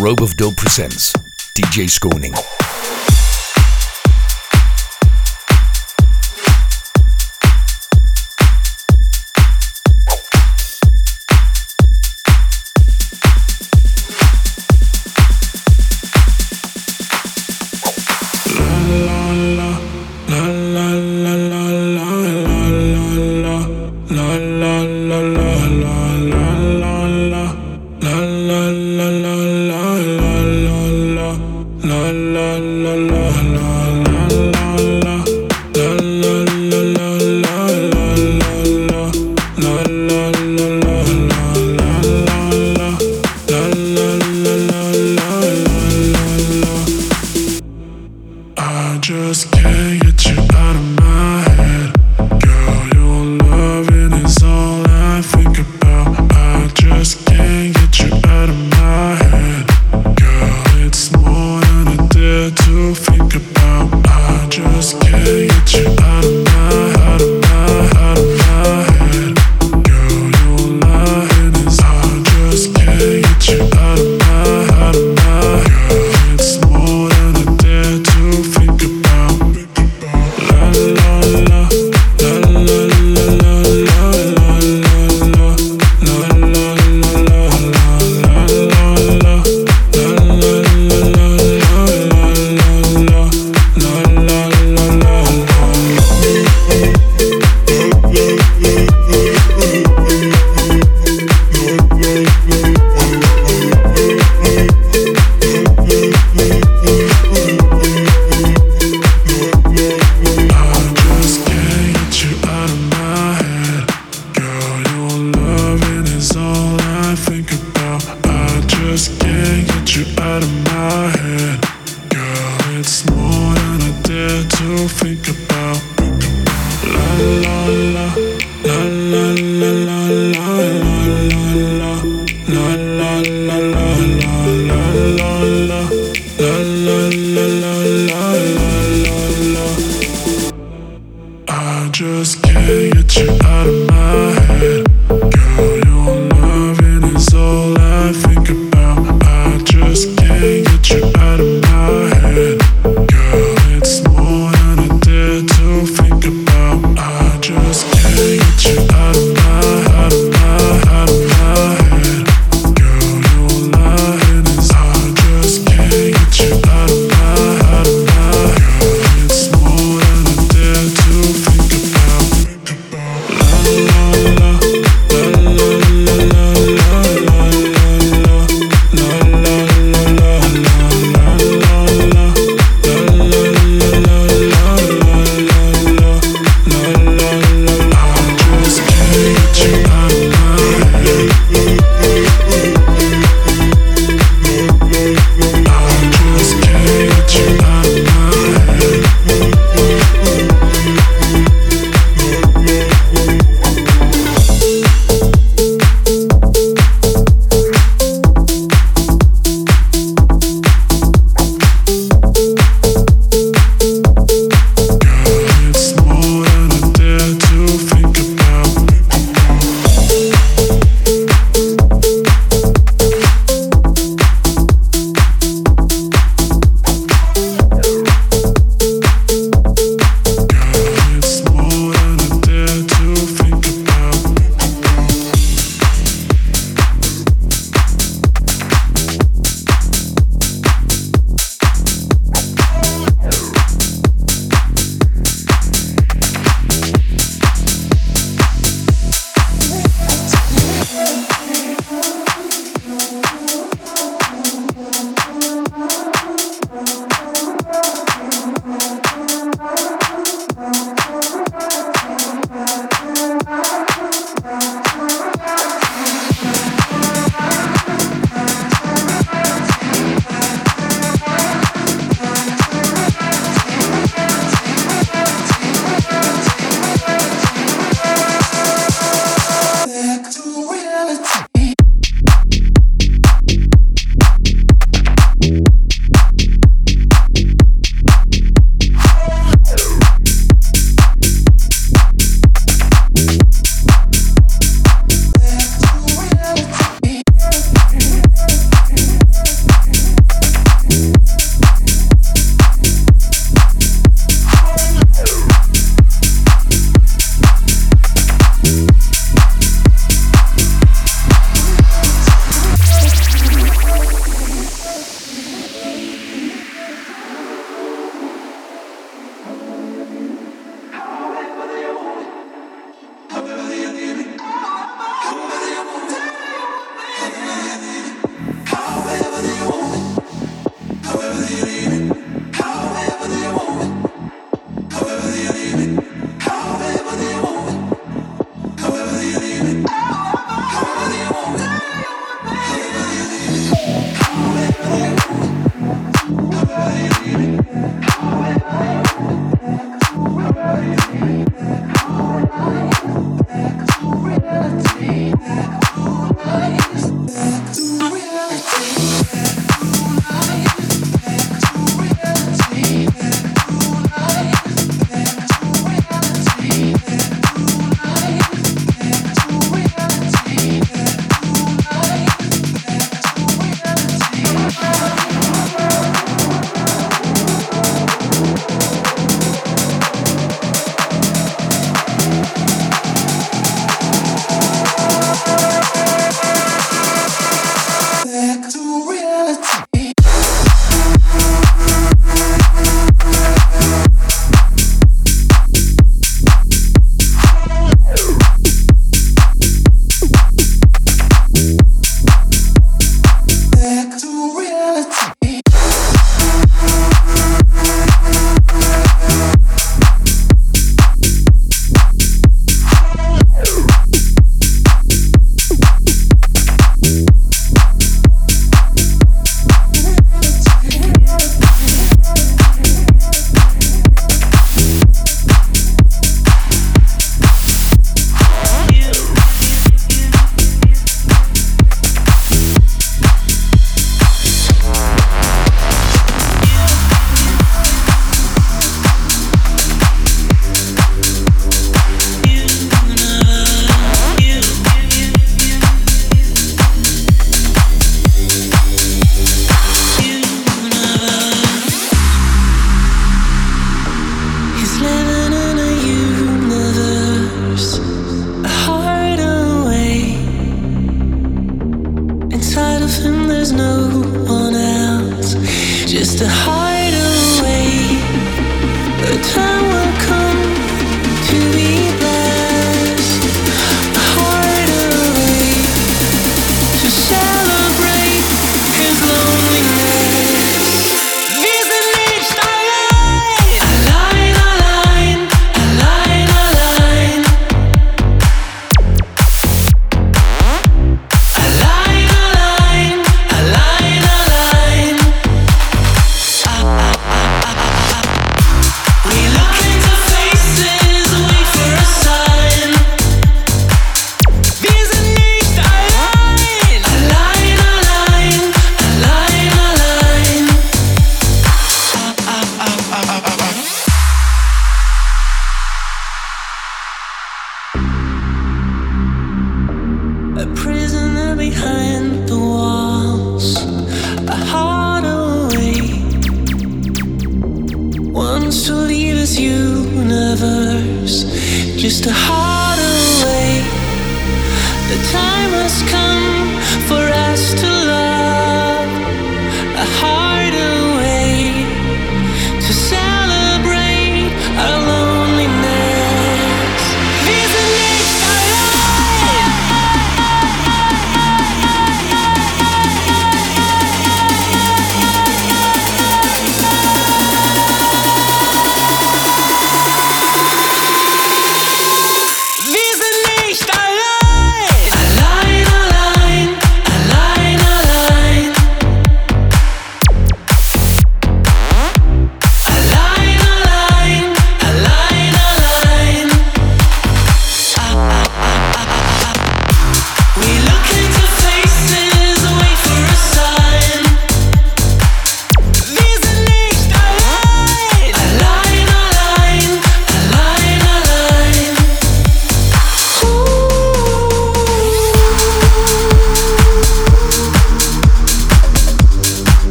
Rope of Dope presents DJ Skaaning.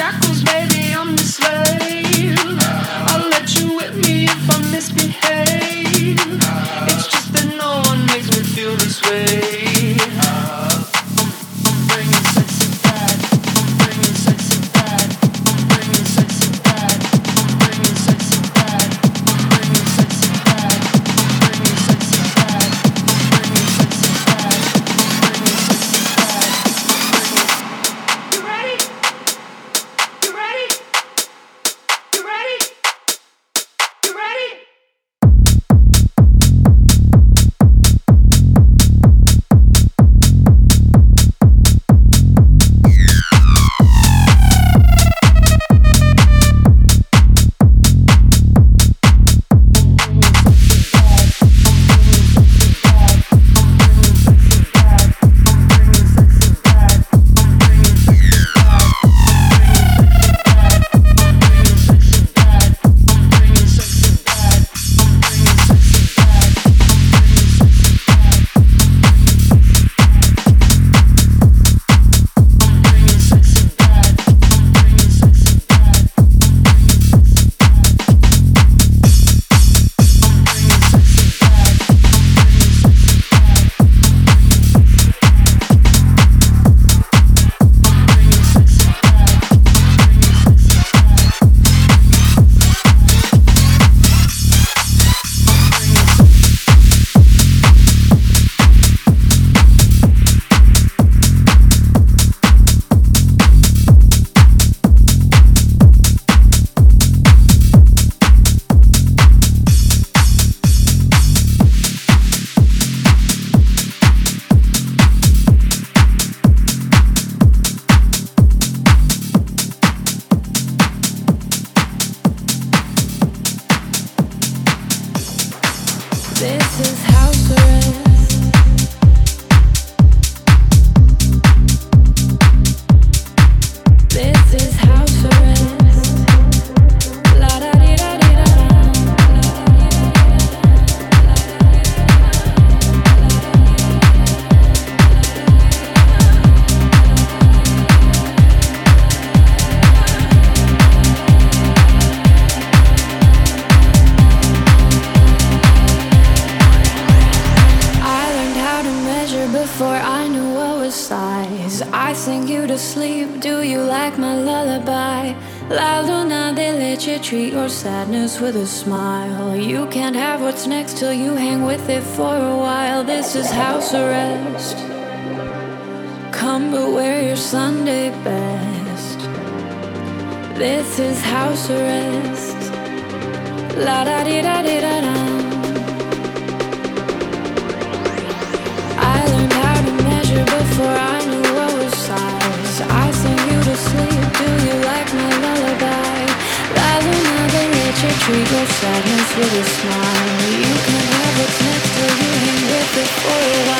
shackles, baby, I'm the slave. I'll let you whip me if I misbehave. This is house arrest. La da di da di da da. I learned how to measure before I knew what was size. I sing you to sleep. Do you like my lullaby? Rather now than let your tree grow sadness with a smile. You can have what's next till you hang with it for a while.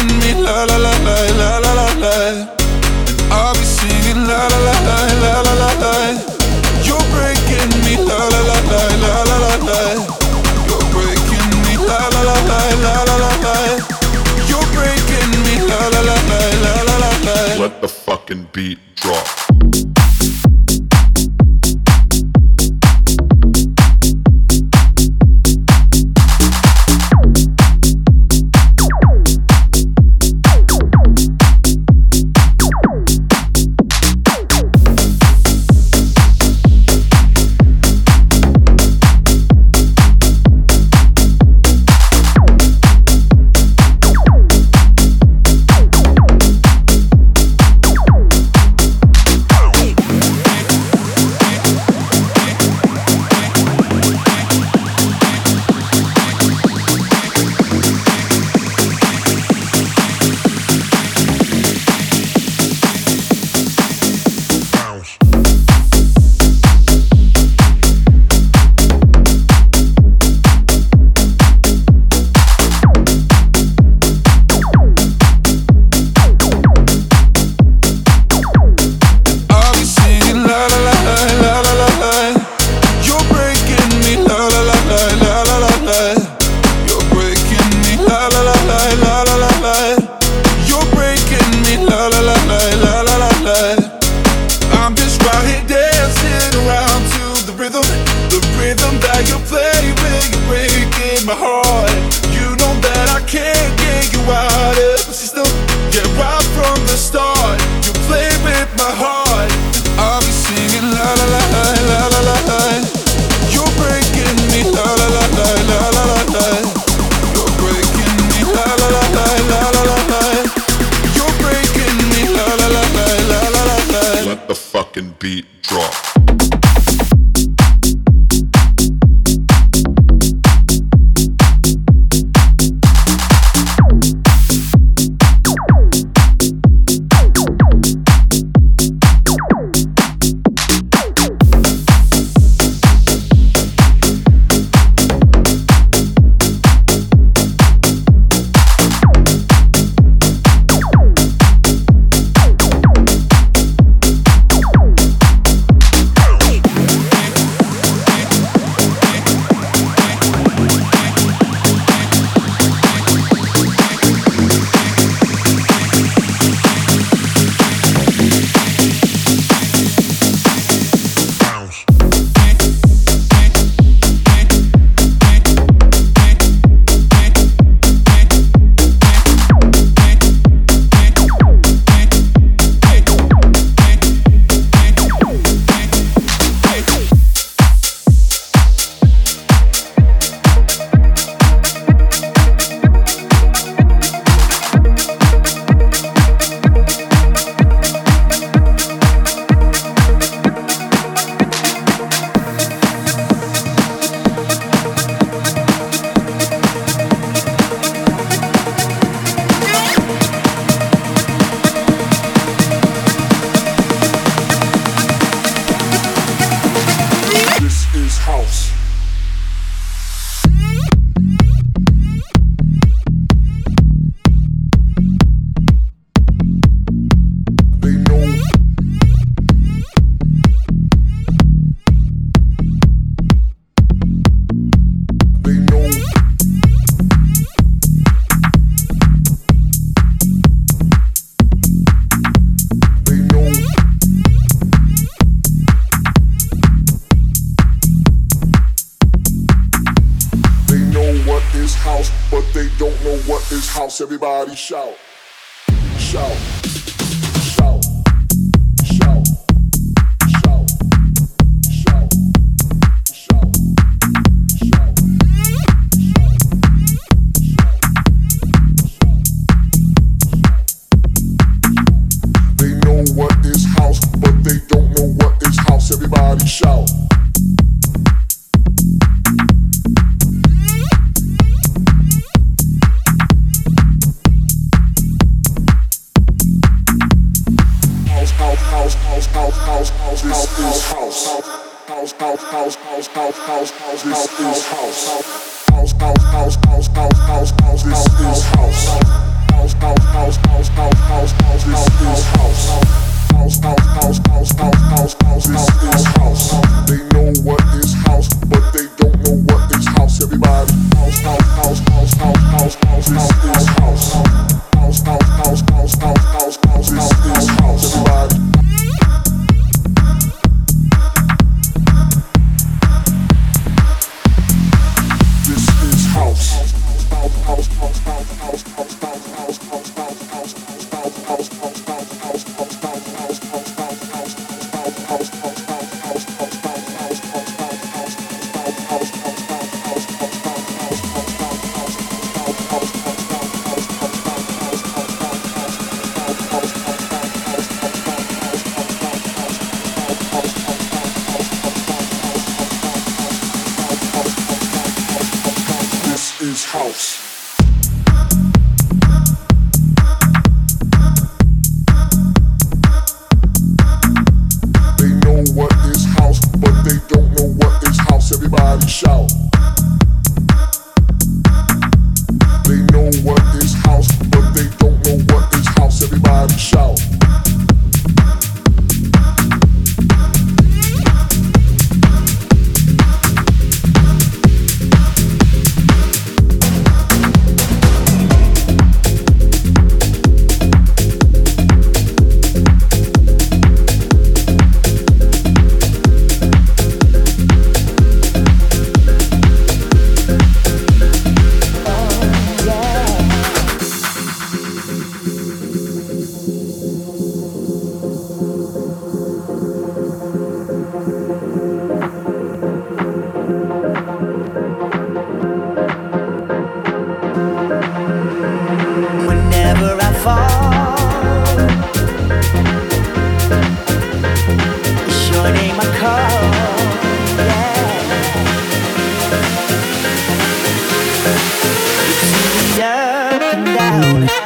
Breaking me la la la la la la la la. I'll be singing la la la la la la la la. You're breaking me la la la la la la la la. You're breaking me la la la la la la la la. You're breaking me la la la la la la la la. Let the fucking beat drop. And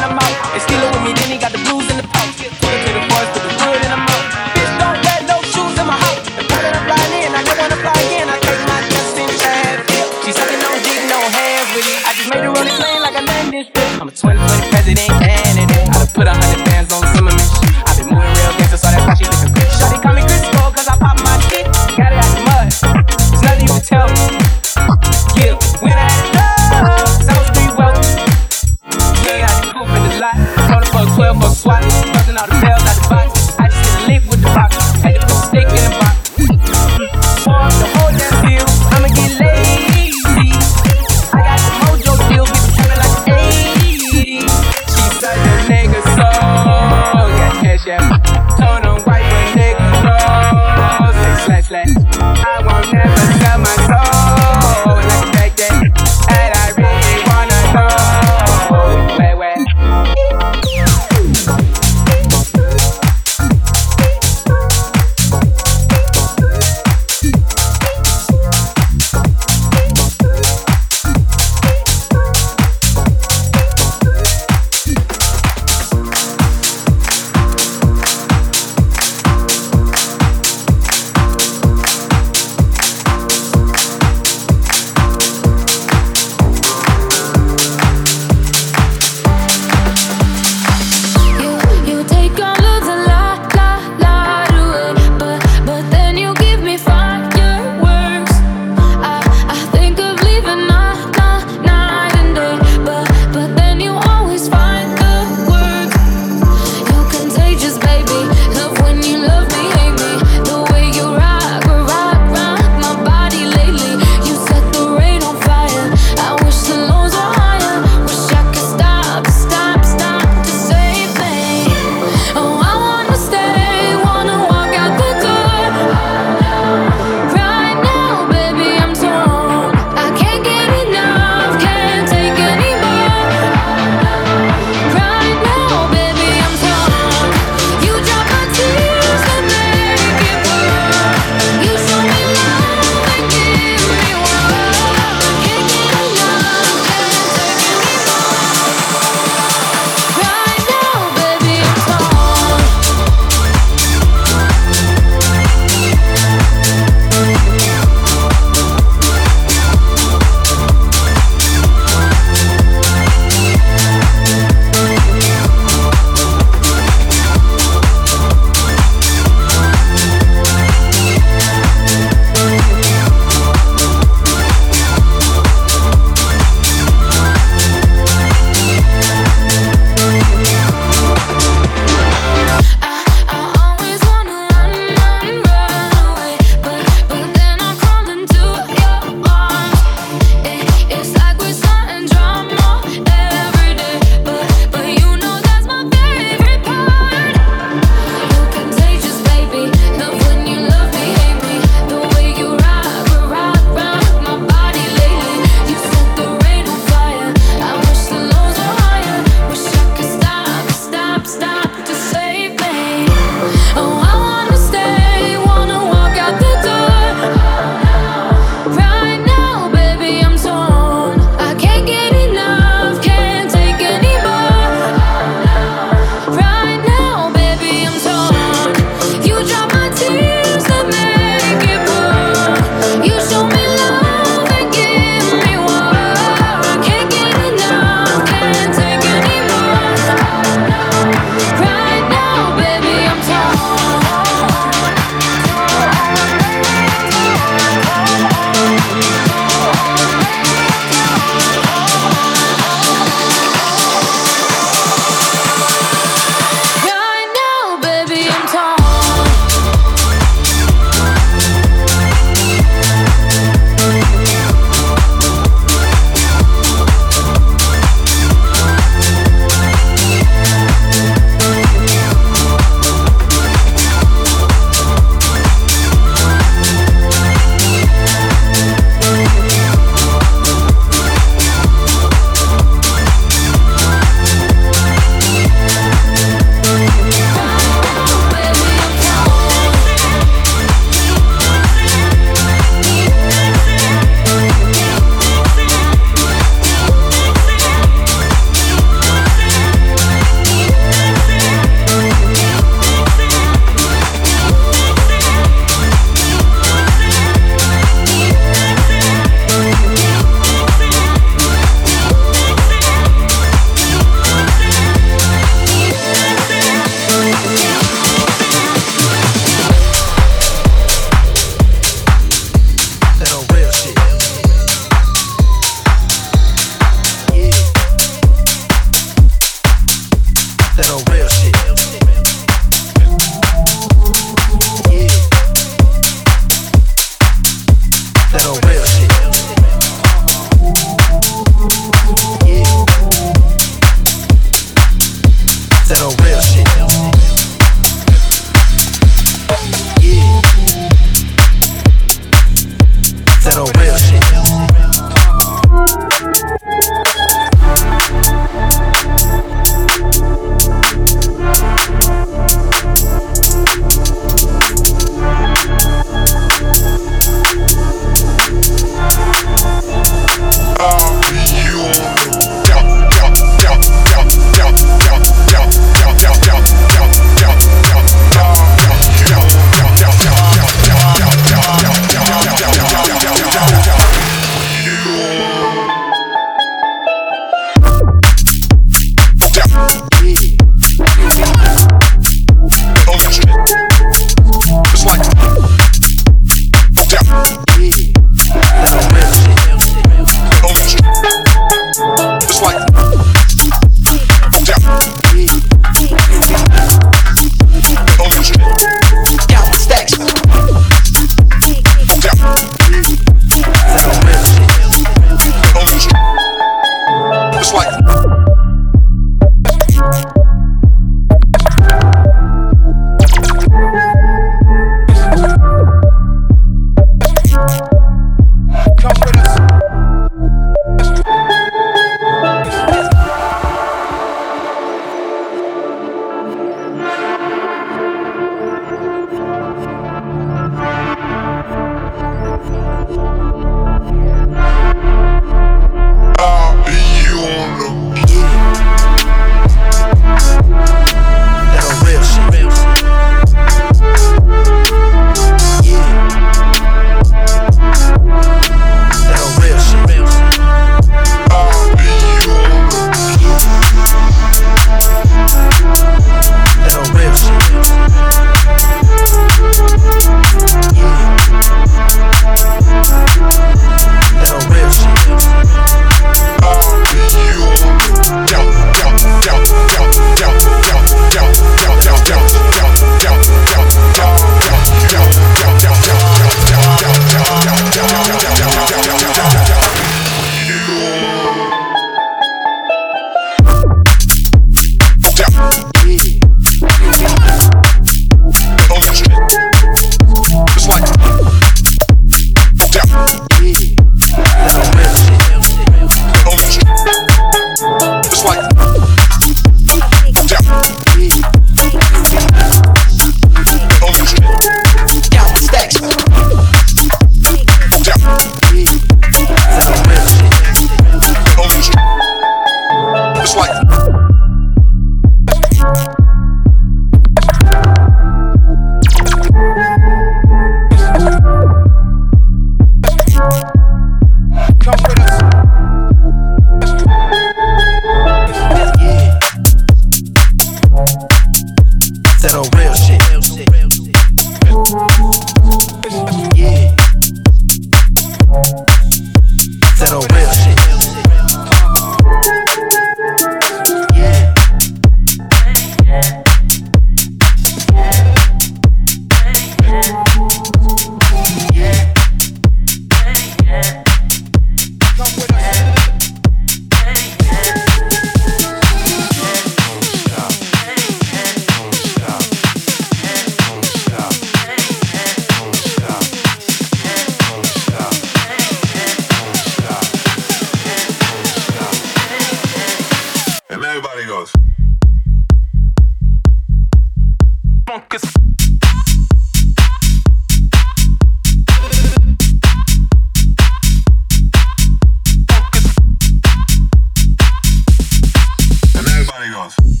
goes.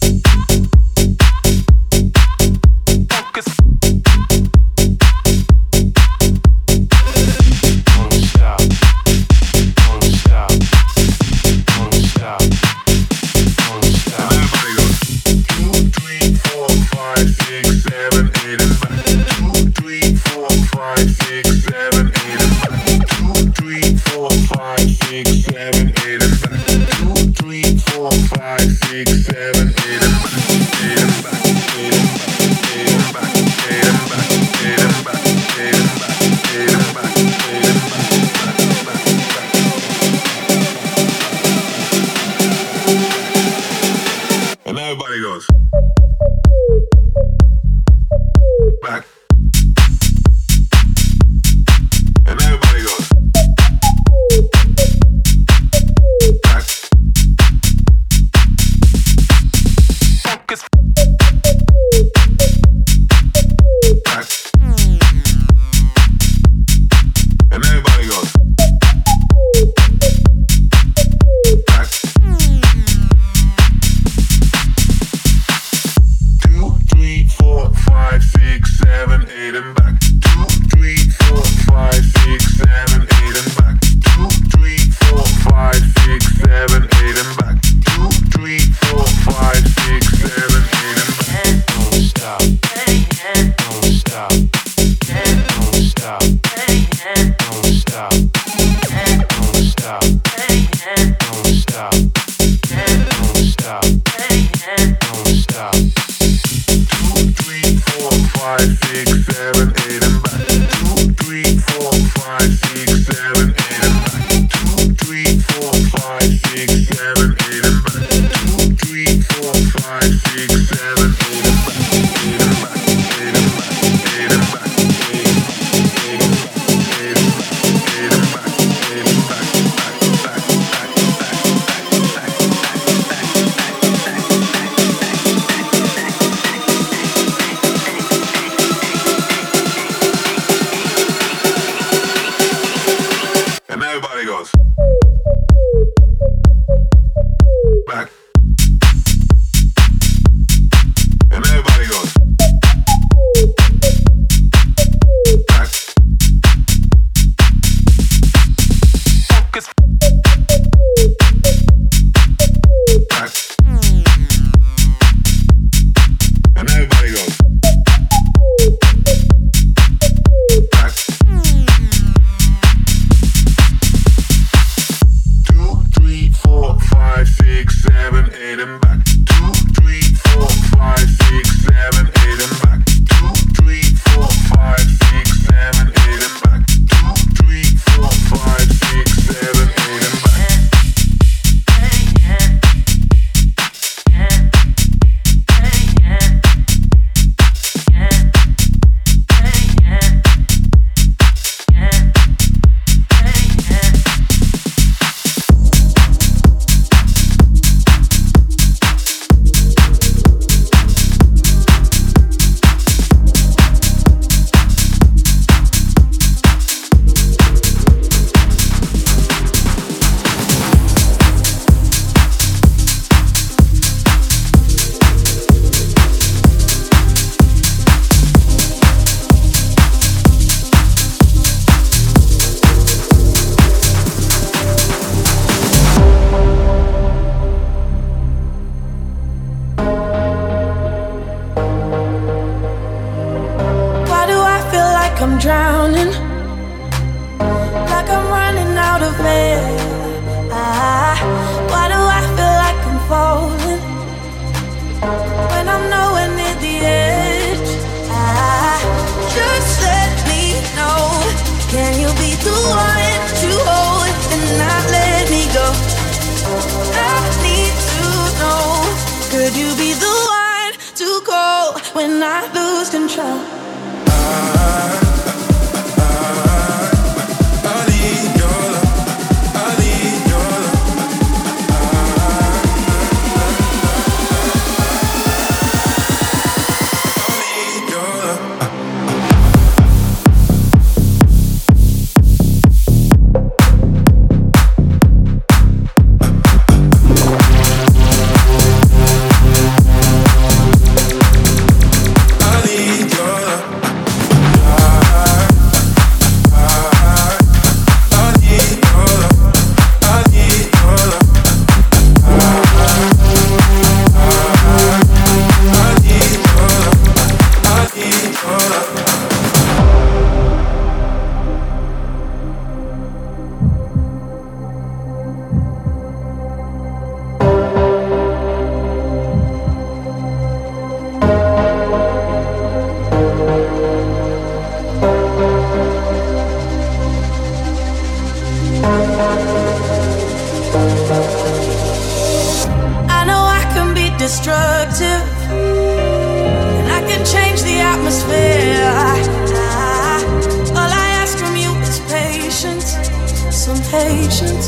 patience,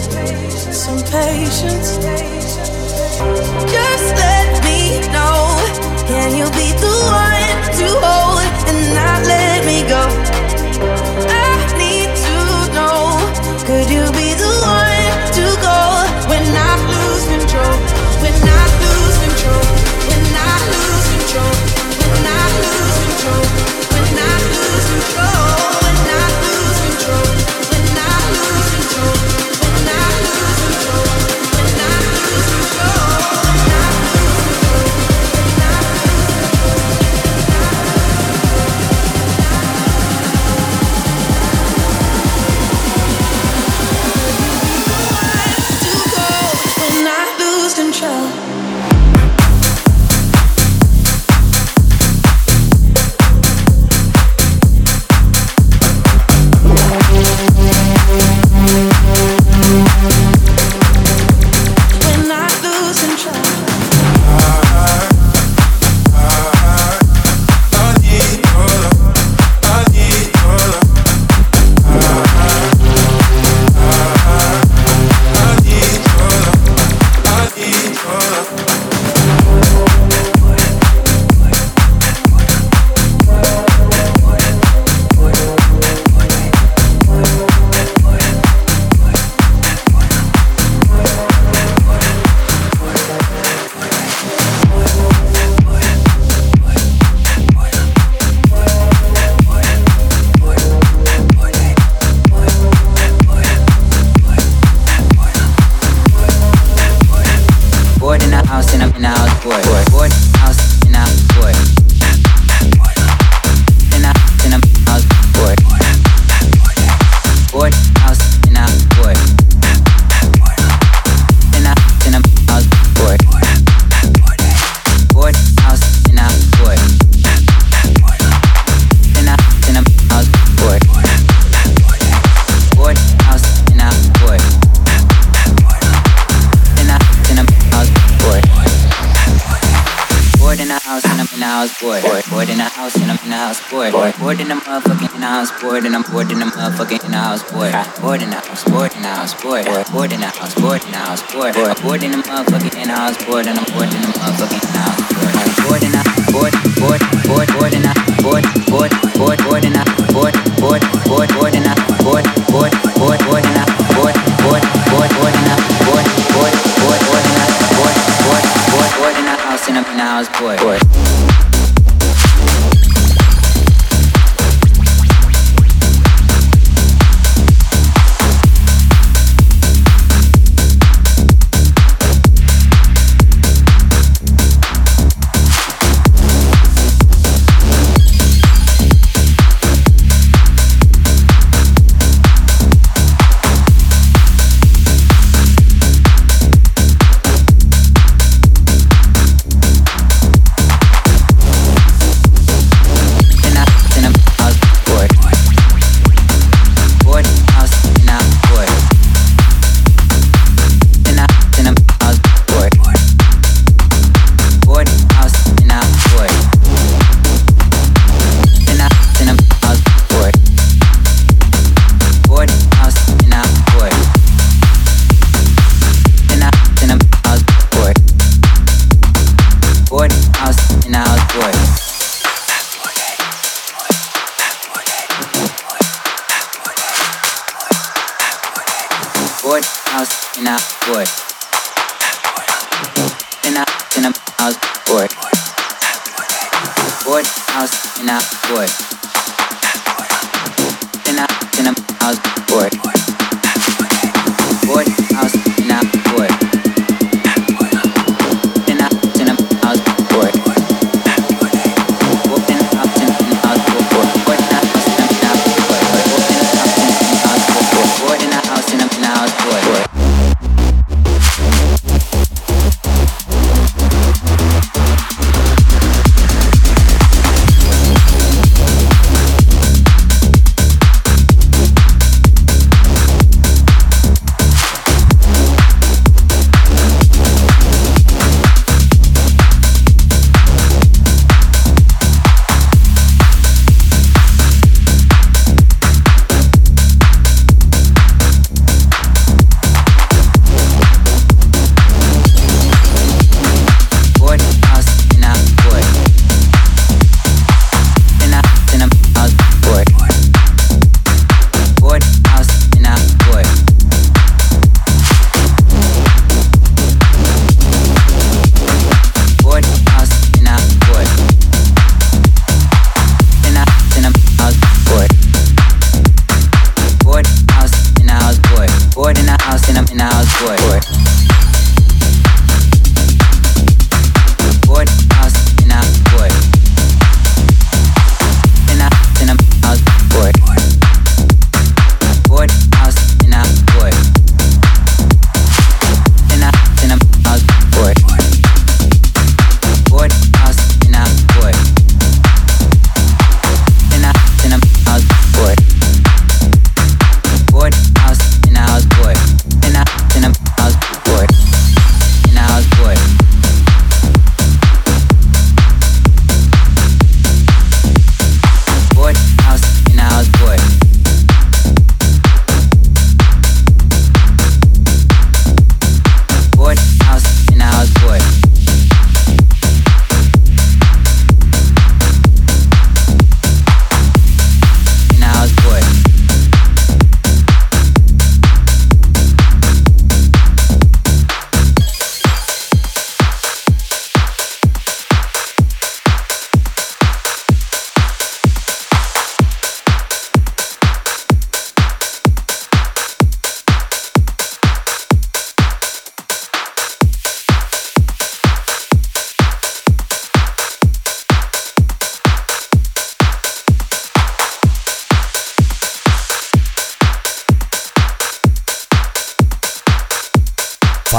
some patience. Just let sporting, I'm sporting, I'm sporting, I'm sporting, I'm sporting, I'm I'm sporting, I'm I'm sporting,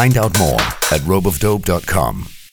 Find out more at ropeofdope.com.